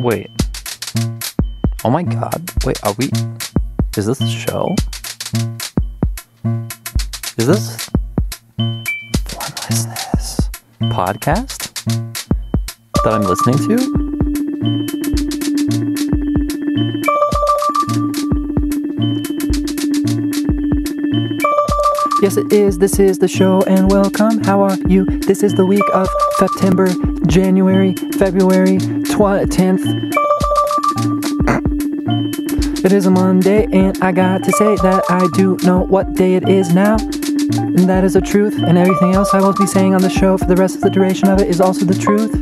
Wait. Oh my god. Wait, are we. Is this a show? Is this. Formlessness podcast that I'm listening to? Yes, it is. This is the show, and welcome. How are you? This is the week of September, January, February tw- 10th. It is a Monday, and I got to say that I do know what day it is now. And that is the truth, and everything else I will be saying on the show for the rest of the duration of it is also the truth.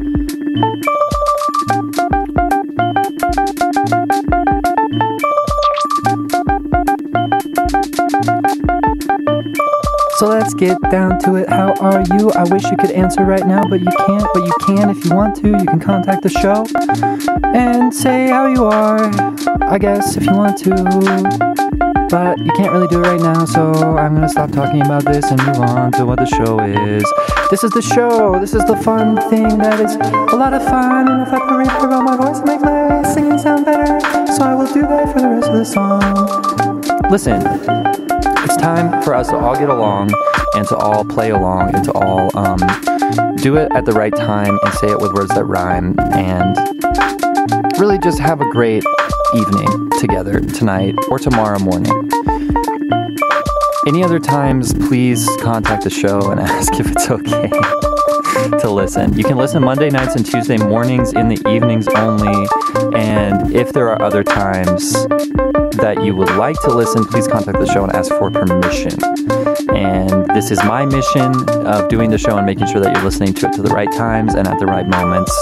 So let's get down to it. How are you? I wish you could answer right now, but you can't. But you can if you want to. You can contact the show and say how you are. I guess if you want to. But you can't really do it right now, so I'm gonna stop talking about this and move on to what the show is. This is the show. This is the fun thing that is a lot of fun. And if I could on my voice, it makes my singing sound better. So I will do that for the rest of the song. Listen, time for us to all get along and to all play along and to all um, do it at the right time and say it with words that rhyme and really just have a great evening together tonight or tomorrow morning. Any other times, please contact the show and ask if it's okay to listen. You can listen Monday nights and Tuesday mornings in the evenings only. And if there are other times that you would like to listen, please contact the show and ask for permission. And this is my mission of doing the show and making sure that you're listening to it to the right times and at the right moments.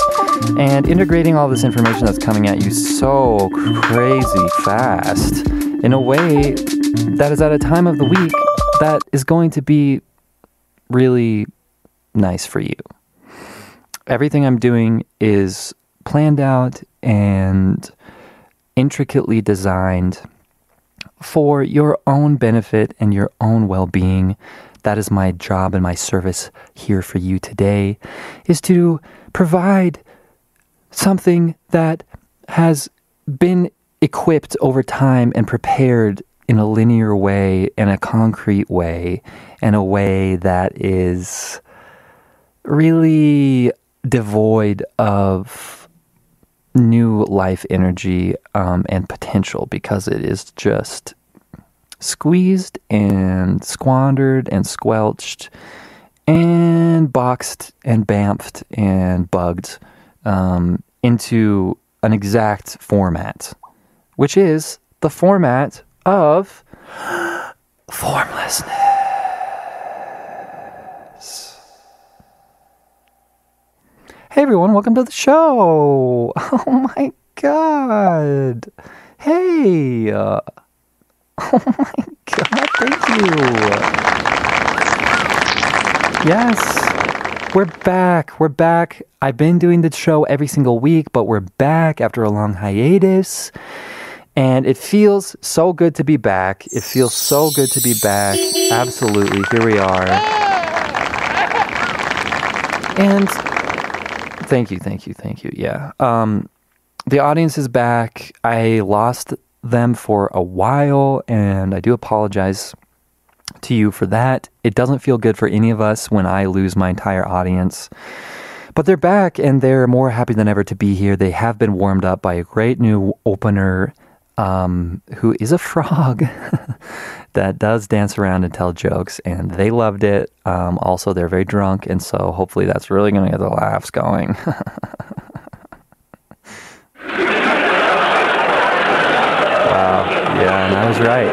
And integrating all this information that's coming at you so crazy fast in a way that is at a time of the week that is going to be really nice for you. Everything I'm doing is planned out and intricately designed for your own benefit and your own well-being. That is my job and my service here for you today is to provide something that has been equipped over time and prepared in a linear way, in a concrete way, in a way that is really devoid of new life energy um, and potential because it is just squeezed and squandered and squelched and boxed and bamfed and bugged um, into an exact format, which is the format of formlessness. Hey everyone, welcome to the show. Oh my god. Hey. Uh, oh my god, thank you. Yes. We're back. We're back. I've been doing the show every single week, but we're back after a long hiatus. And it feels so good to be back. It feels so good to be back. Absolutely. Here we are. And thank you, thank you, thank you. Yeah. Um, the audience is back. I lost them for a while, and I do apologize to you for that. It doesn't feel good for any of us when I lose my entire audience. But they're back and they're more happy than ever to be here. They have been warmed up by a great new opener um, who is a frog that does dance around and tell jokes, and they loved it. Um, also, they're very drunk, and so hopefully that's really going to get the laughs going. wow, yeah, and I was right.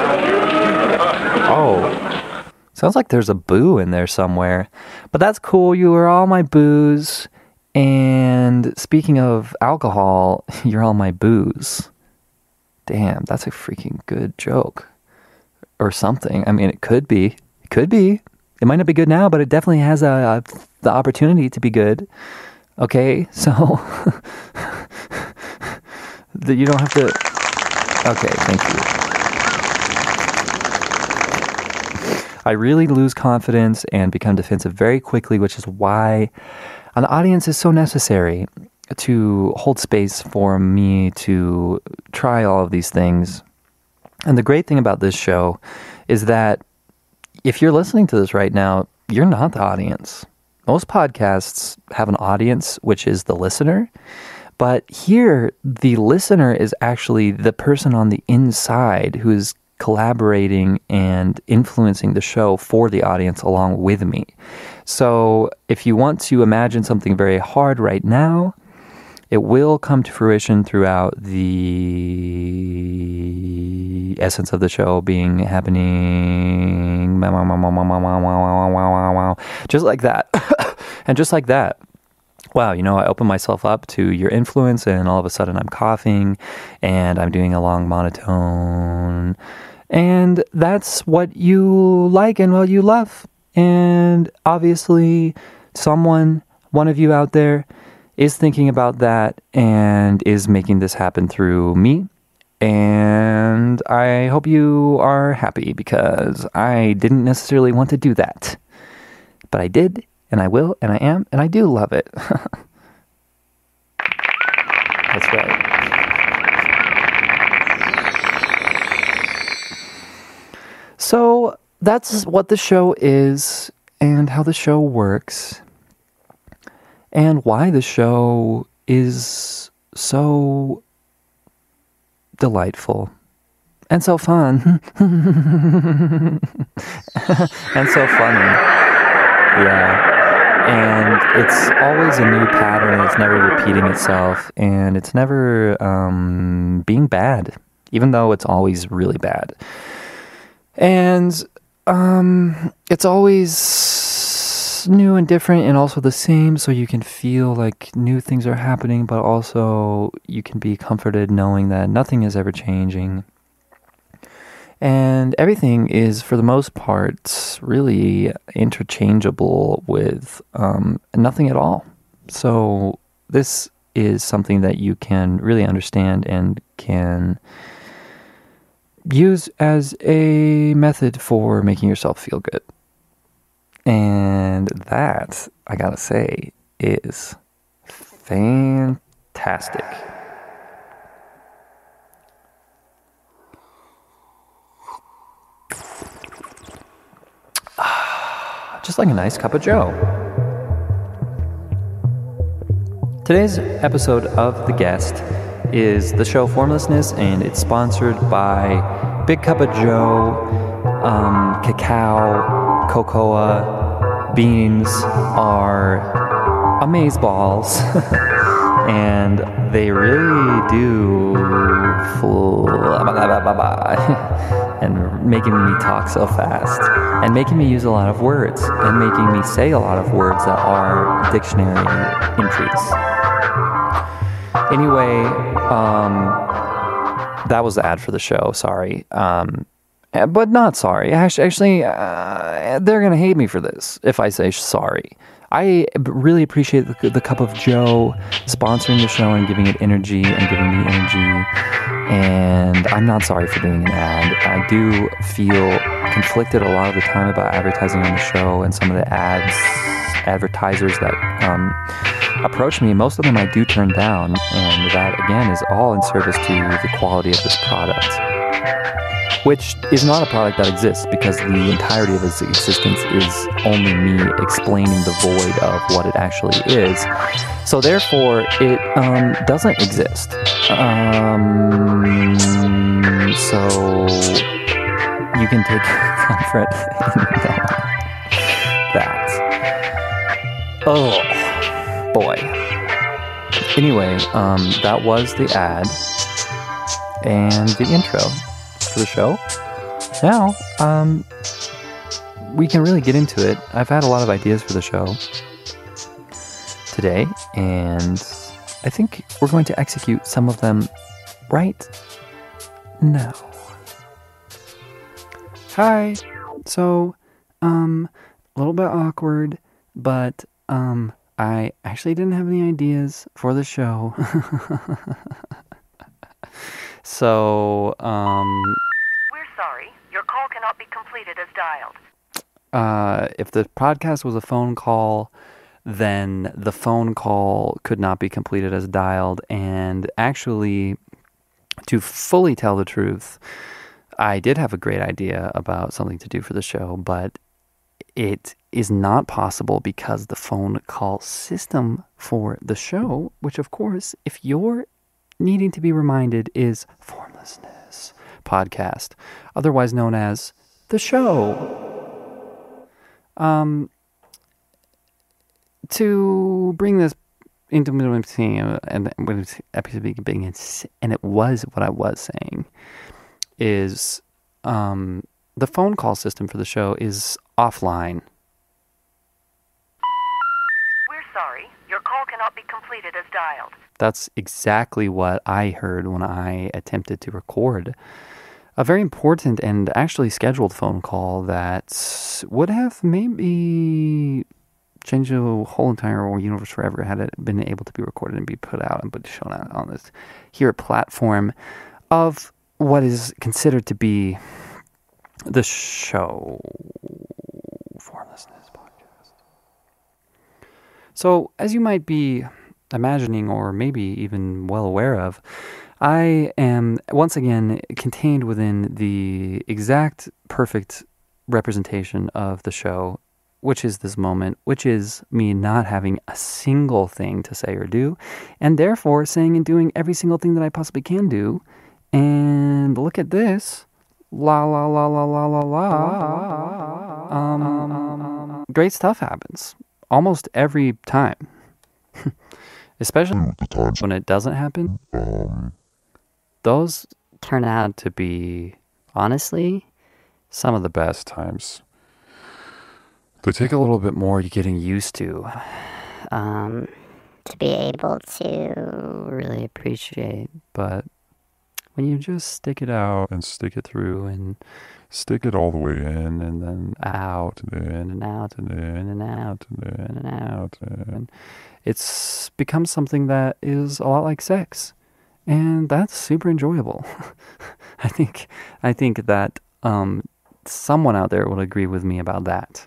Oh, sounds like there's a boo in there somewhere, but that's cool. You are all my boos. And speaking of alcohol, you're all my booze. Damn, that's a freaking good joke. Or something. I mean, it could be. It could be. It might not be good now, but it definitely has a, a the opportunity to be good. Okay, so that you don't have to. Okay, thank you. I really lose confidence and become defensive very quickly, which is why An audience is so necessary to hold space for me to try all of these things. And the great thing about this show is that if you're listening to this right now, you're not the audience. Most podcasts have an audience, which is the listener. But here, the listener is actually the person on the inside who is collaborating and influencing the show for the audience along with me. So if you want to imagine something very hard right now, it will come to fruition throughout the essence of the show being happening just like that and just like that wow you know i open myself up to your influence and all of a sudden i'm coughing and i'm doing a long monotone and that's what you like and what you love and obviously someone one of you out there is thinking about that and is making this happen through me. And I hope you are happy because I didn't necessarily want to do that. But I did, and I will, and I am, and I do love it. That's right. So that's what the show is and how the show works and why the show is so delightful and so fun and so funny. Yeah. And it's always a new pattern. It's never repeating itself, and it's never um, being bad, even though it's always really bad. And um, it's always new and different and also the same so you can feel like new things are happening but also you can be comforted knowing that nothing is ever changing. And everything is for the most part really interchangeable with um, nothing at all. So this is something that you can really understand and can use as a method for making yourself feel good and that, I gotta say, is fantastic. Just like a nice cup of joe. Today's episode of The Guest is the show Formlessness, and it's sponsored by Big Cup of Joe, um, Cacao, Cocoa, beans are amaze balls, and they really do fool and making me talk so fast and making me use a lot of words and making me say a lot of words that are dictionary entries. Anyway, um, that was the ad for the show. Sorry. Um, but not sorry. Actually, actually uh, they're going to hate me for this if I say sorry. I really appreciate the, the, Cup of Joe sponsoring the show and giving it energy and giving me energy. And I'm not sorry for doing an ad. I do feel conflicted a lot of the time about advertising on the show and some of the ads, advertisers that um, approach me. Most of them I do turn down. And that, again, is all in service to the quality of this product which is not a product that exists because the entirety of its existence is only me explaining the void of what it actually is. So therefore, it um, doesn't exist. Um, so you can take comfort in that. Oh boy. Anyway, um, that was the ad and the intro the show. Now, um, we can really get into it. I've had a lot of ideas for the show today, and I think we're going to execute some of them right now. Hi. So, um, a little bit awkward, but um, I actually didn't have any ideas for the show. so, um, cannot be completed as dialed. Uh, if the podcast was a phone call, then the phone call could not be completed as dialed. And actually, to fully tell the truth, I did have a great idea about something to do for the show, but it is not possible because the phone call system for the show, which of course, if you're needing to be reminded, is Formlessness Podcast, otherwise known as the show. Um, to bring this into middle and when episode beginning, and it was what I was saying, is um, the phone call system for the show is offline. We're sorry. Your call cannot be completed as dialed. That's exactly what I heard when I attempted to record a very important and actually scheduled phone call that would have maybe changed the whole entire universe forever had it been able to be recorded and be put out and put shown out on this here platform of what is considered to be the show Formlessness podcast. So, as you might be imagining or maybe even well aware of, I am once again contained within the exact perfect representation of the show, which is this moment, which is me not having a single thing to say or do, and therefore saying and doing every single thing that I possibly can do. And look at this. La la la la la la la. Um, great stuff happens almost every time. Especially when it doesn't happen. Um, those turn out to be, honestly, some of the best times. They take a little bit more getting used to. Um, to be able to really appreciate, but when you just stick it out and stick it through and stick it all the way in and then out and in and out and in and out and in and out and it's become something that is a lot like sex and that's super enjoyable. I think I think that um, someone out there will agree with me about that.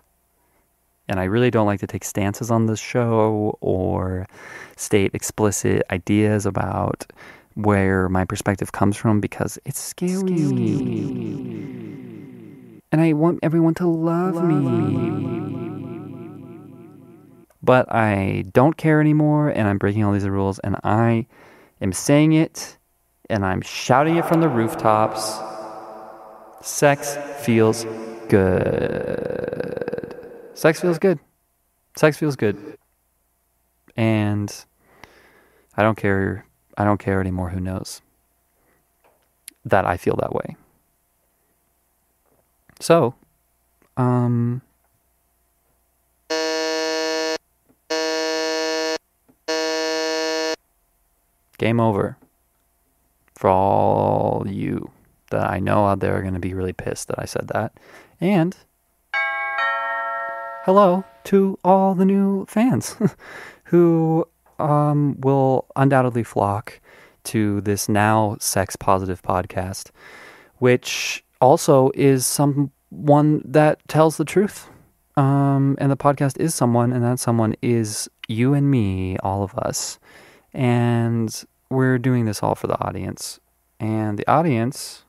And I really don't like to take stances on this show or state explicit ideas about where my perspective comes from because it's scary. scary. And I want everyone to love, love me. me. But I don't care anymore and I'm breaking all these rules and I am saying it and I'm shouting it from the rooftops. Sex feels good. Sex feels good. Sex feels good. And I don't care I don't care anymore who knows that I feel that way. So, um Game over for all you that I know out there are going to be really pissed that I said that. And hello to all the new fans who um, will undoubtedly flock to this now sex positive podcast, which also is someone that tells the truth. Um, and the podcast is someone, and that someone is you and me, all of us. And we're doing this all for the audience. And the audience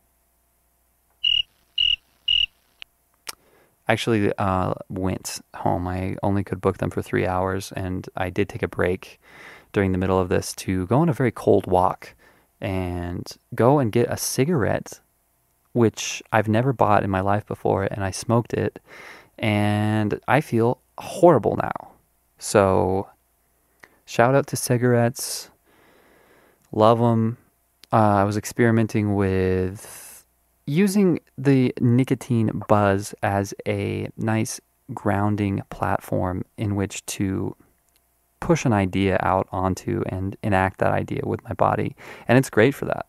actually uh, went home. I only could book them for three hours, and I did take a break during the middle of this to go on a very cold walk and go and get a cigarette, which I've never bought in my life before, and I smoked it, and I feel horrible now. So, shout out to cigarettes. Love them. Uh, I was experimenting with using the nicotine buzz as a nice grounding platform in which to push an idea out onto and enact that idea with my body. And it's great for that.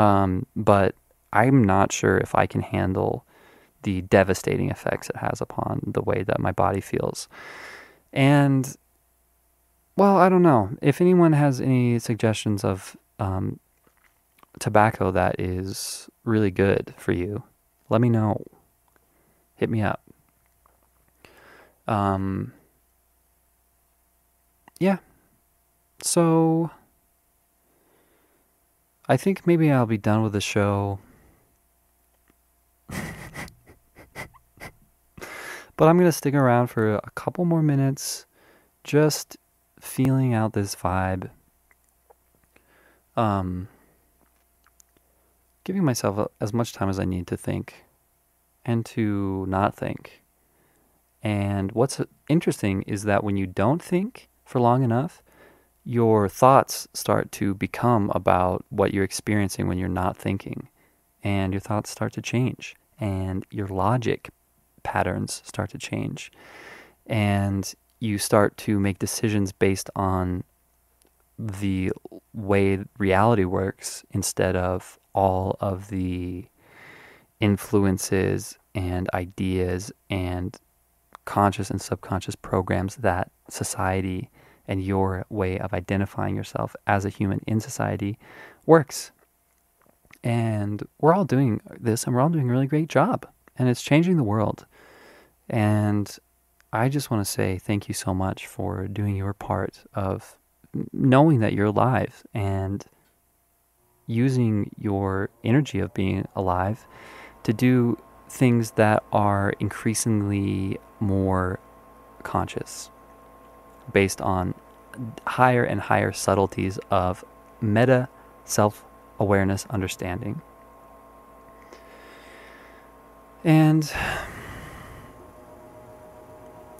Um, but I'm not sure if I can handle the devastating effects it has upon the way that my body feels. And well, I don't know. If anyone has any suggestions of um, tobacco that is really good for you, let me know. Hit me up. Um, yeah. So I think maybe I'll be done with the show. but I'm going to stick around for a couple more minutes just feeling out this vibe. Um giving myself as much time as I need to think and to not think. And what's interesting is that when you don't think for long enough, your thoughts start to become about what you're experiencing when you're not thinking. And your thoughts start to change, and your logic patterns start to change. And you start to make decisions based on the way reality works instead of all of the influences and ideas and conscious and subconscious programs that society and your way of identifying yourself as a human in society works. And we're all doing this and we're all doing a really great job. And it's changing the world. And I just want to say thank you so much for doing your part of knowing that you're alive and using your energy of being alive to do things that are increasingly more conscious based on higher and higher subtleties of meta self awareness understanding. And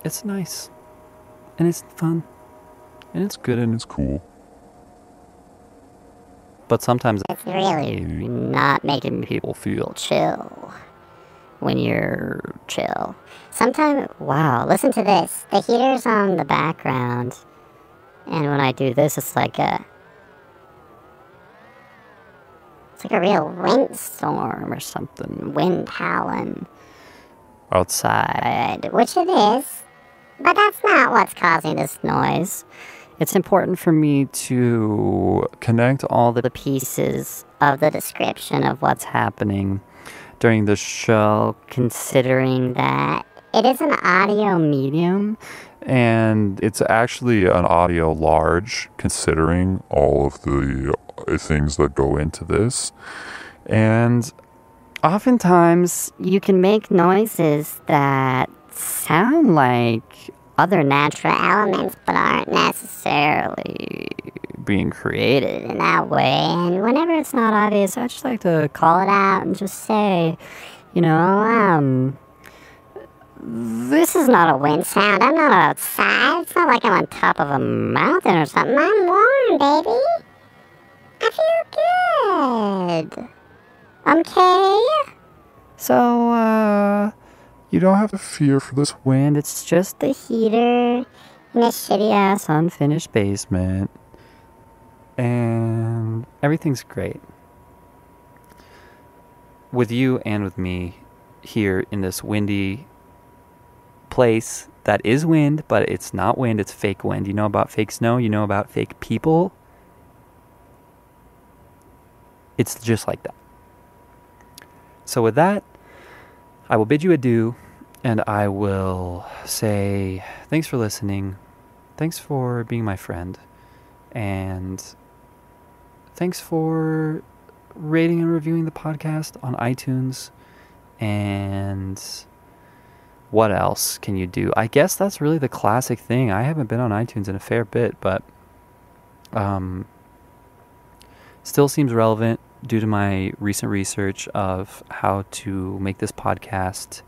it's nice. And it's fun. And it's good and it's cool. But sometimes It's really not making people feel chill when you're chill. Sometimes, wow, listen to this. The heater's on the background. And when I do this, it's like a. It's like a real windstorm or something. Wind howling outside, which it is. But that's not what's causing this noise. it's important for me to connect all the pieces of the description of what's happening during the show considering that it is an audio medium. And it's actually an audio large, considering all of the uh, things that go into this. and Oftentimes, you can make noises that sound like other natural elements, but aren't necessarily being created in that way. And whenever it's not obvious, I just like to call it out and just say, you know, um, this is not a wind sound. I'm not outside. It's not like I'm on top of a mountain or something. I'm warm, baby. I feel good. Okay? So, uh, you don't have to fear for this wind. It's just The heater in a shitty ass unfinished basement. And everything's great. With you and with me here in this windy place that is wind, but it's not wind, it's fake wind. You know about fake snow, you know about fake people. It's just like that. So, with that, I will bid you adieu and I will say thanks for listening. Thanks for being my friend. And thanks for rating and reviewing the podcast on iTunes. And what else can you do? I guess that's really the classic thing. I haven't been on iTunes in a fair bit, but um, still seems relevant due to my recent research of how to make this podcast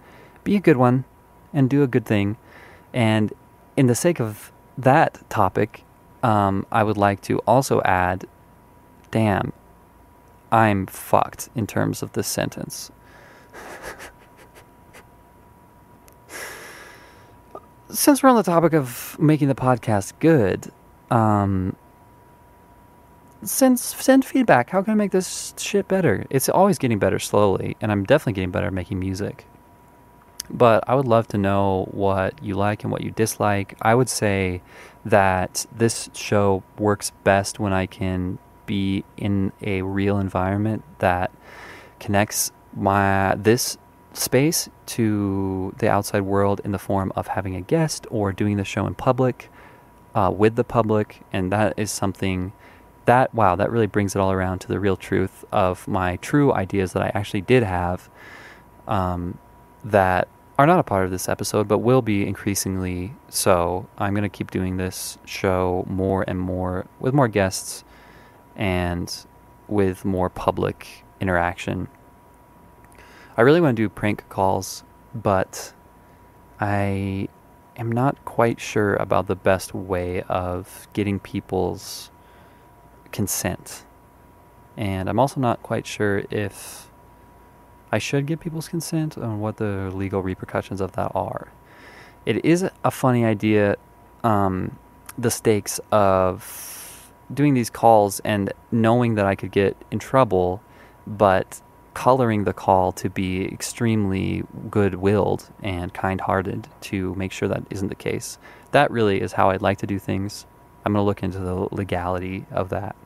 be a good one and do a good thing. And in the sake of that topic, um, I would like to also add damn, I'm fucked in terms of this sentence. Since we're on the topic of making the podcast good, um, send send feedback. How can I make this shit better? It's always getting better slowly, and I'm definitely getting better at making music. But I would love to know what you like and what you dislike. I would say that this show works best when I can be in a real environment that connects my this space to the outside world in the form of having a guest or doing the show in public. uh, with the public, and that is something that wow, that really brings it all around to the real truth of my true ideas that I actually did have, um, that are not a part of this episode, but will be increasingly so. I'm going to keep doing this show more and more with more guests and with more public interaction. I really want to do prank calls, but I am not quite sure about the best way of getting people's consent. And I'm also not quite sure if I should get people's consent and what the legal repercussions of that are. It is a funny idea, um, the stakes of doing these calls and knowing that I could get in trouble, but coloring the call to be extremely good willed and kind hearted to make sure that isn't the case. That really is how I'd like to do things. I'm going to look into the legality of that.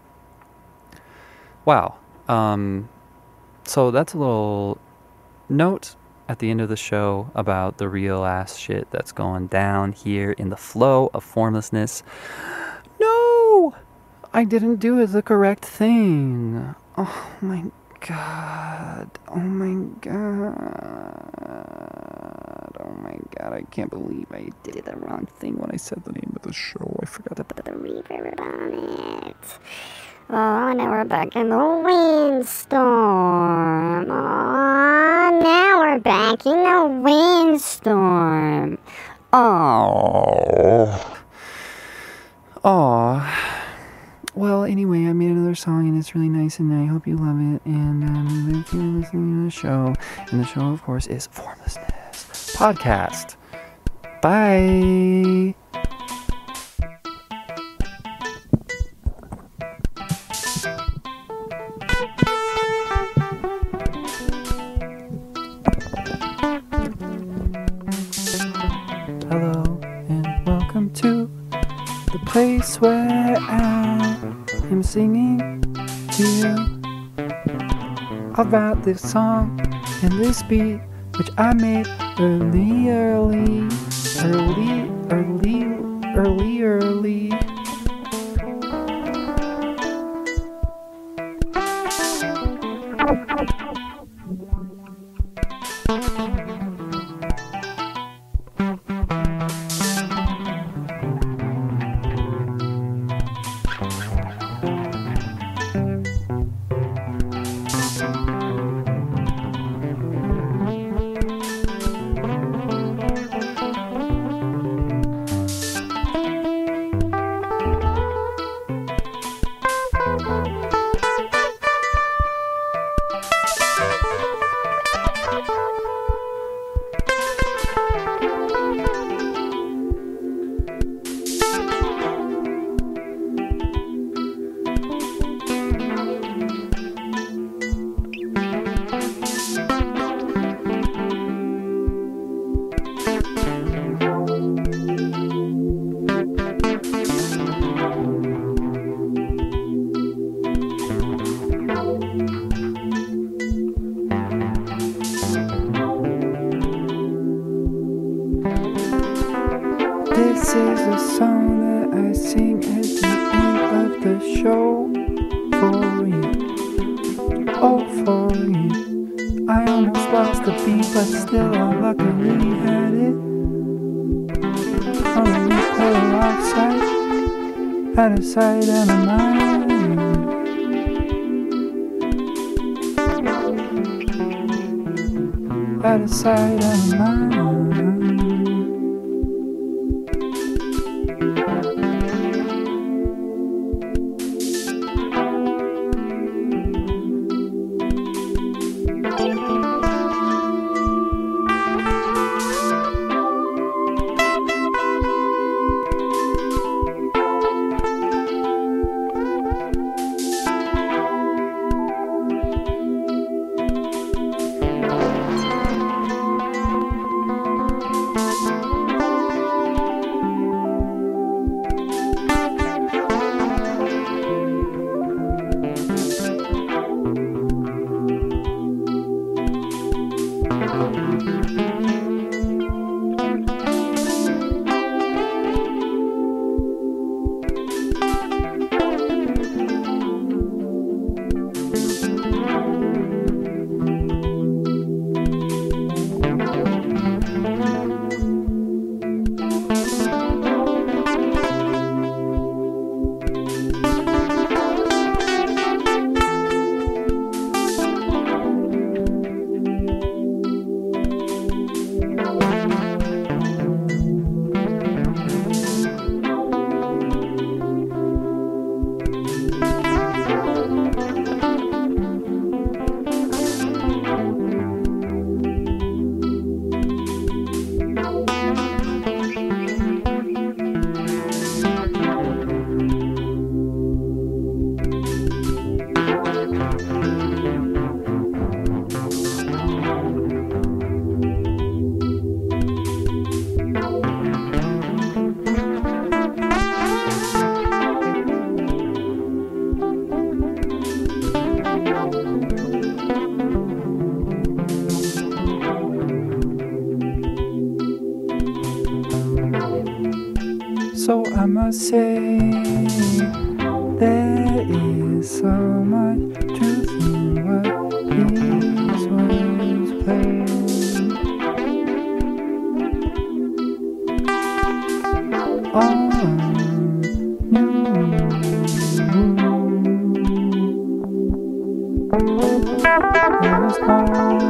Wow. Um, so that's a little note at the end of the show about the real ass shit that's going down here in the flow of formlessness. No! I didn't do the correct thing. Oh my god. Oh my god. Oh my god. I can't believe I did the wrong thing when I said the name of the show. I forgot to Put the reverb on it. Oh, now we're back in the windstorm. Oh, now we're back in the windstorm. Oh. Oh. Well, anyway, I made another song and it's really nice and I hope you love it. And um, if you're listening to the show, and the show, of course, is Formlessness Podcast. Bye. Place where I am singing to you about this song and this beat which I made early, early, early, early, early, early. This but still I luckily had it. On the replay outside, out of sight, out of mind. Out of sight, out of mind. All I